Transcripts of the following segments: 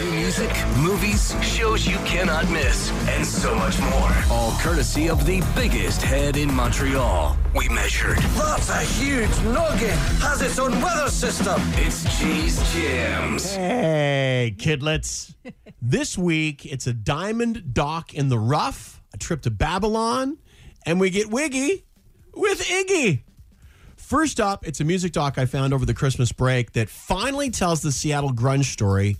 New music, movies, shows you cannot miss, and so much more. All courtesy of the biggest head in Montreal. We measured. That's a huge noggin. Has its own weather system. It's Jay's Jams. Hey, kidlets. this week, it's a diamond doc in the rough, a trip to Babylon, and we get wiggy with Iggy. First up, it's a music doc I found over the Christmas break that finally tells the Seattle grunge story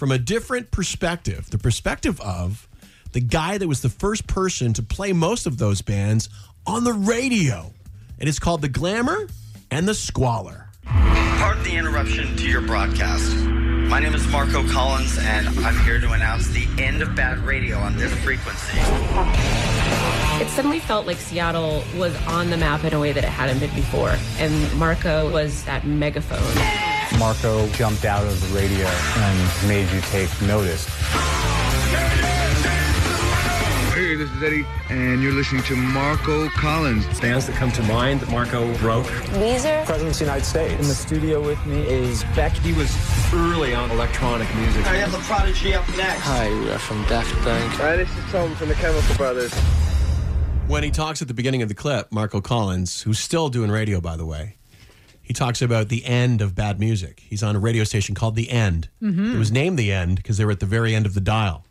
from a different perspective the perspective of the guy that was the first person to play most of those bands on the radio. It is called The Glamour and the Squalor. Pardon the interruption to your broadcast. My name is Marco Collins, and I'm here to announce the end of bad radio on this frequency. It suddenly felt like Seattle was on the map in a way that it hadn't been before. And Marco was that megaphone. Marco jumped out of the radio and made you take notice. Hey, this is Eddie, and you're listening to Marco Collins. Bands that come to mind that Marco broke. Weezer. President of the United States. In the studio with me is Beck. He was early on electronic music. I have the Prodigy up next. Hi, we are from Daft Punk. Hi, this is Tom from the Chemical Brothers. When he talks at the beginning of the clip, Marco Collins, who's still doing radio, by the way, he talks about the end of bad music. He's on a radio station called The End. Mm-hmm. It was named The End because they were at the very end of the dial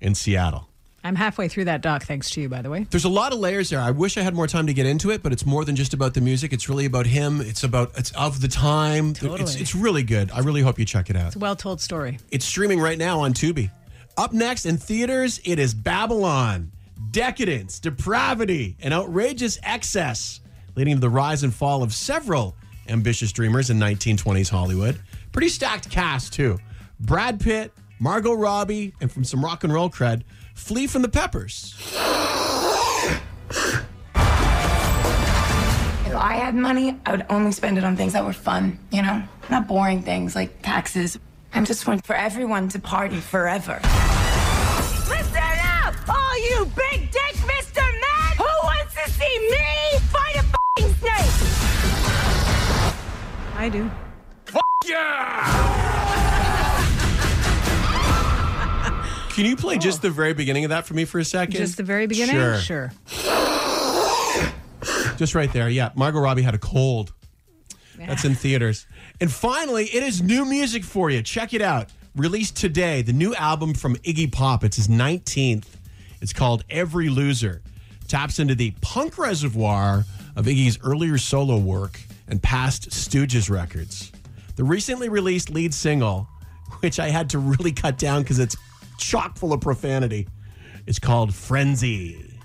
in Seattle. I'm halfway through that doc, thanks to you, by the way. There's a lot of layers there. I wish I had more time to get into it, but it's more than just about the music. It's really about him. It's about it's of the time. It's Totally. it's really good. I really hope you check it out. It's a well told story. It's streaming right now on Tubi. Up next in theaters, it is Babylon, decadence, depravity, and outrageous excess, leading to the rise and fall of several ambitious dreamers in 1920s Hollywood. Pretty stacked cast too. Brad Pitt, Margot Robbie, and from some rock and roll cred, Flea from the Peppers. If I had money, I would only spend it on things that were fun, you know? Not boring things like taxes. I'm just one for everyone to party forever. I do. Yeah. Can you play just the very beginning of that for me for a second? Just the very beginning? Sure. Sure. Just right there. Yeah. Margot Robbie had a cold. That's in theaters. And finally, it is new music for you. Check it out. Released today, the new album from Iggy Pop. It's his 19th. It's called Every Loser. Taps into the punk reservoir of Iggy's earlier solo work and past Stooges records. The recently released lead single, which I had to really cut down because it's chock full of profanity, is called Frenzy.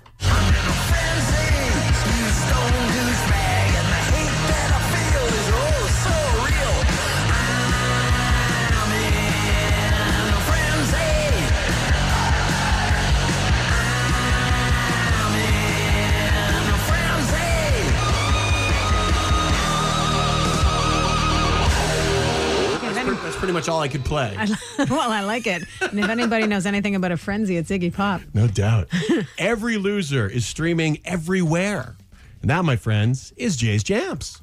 Pretty much all I could play. well, I like it. And if anybody knows anything about a frenzy, it's Iggy Pop. No doubt. Every loser is streaming everywhere. And that, my friends, is Jay's Jams.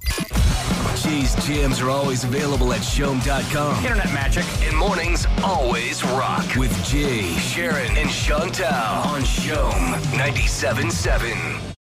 Jay's Jams are always available at CHOM.com. Internet magic. And mornings always rock with Jay, Sharon, and Chantal on Showm 97.7.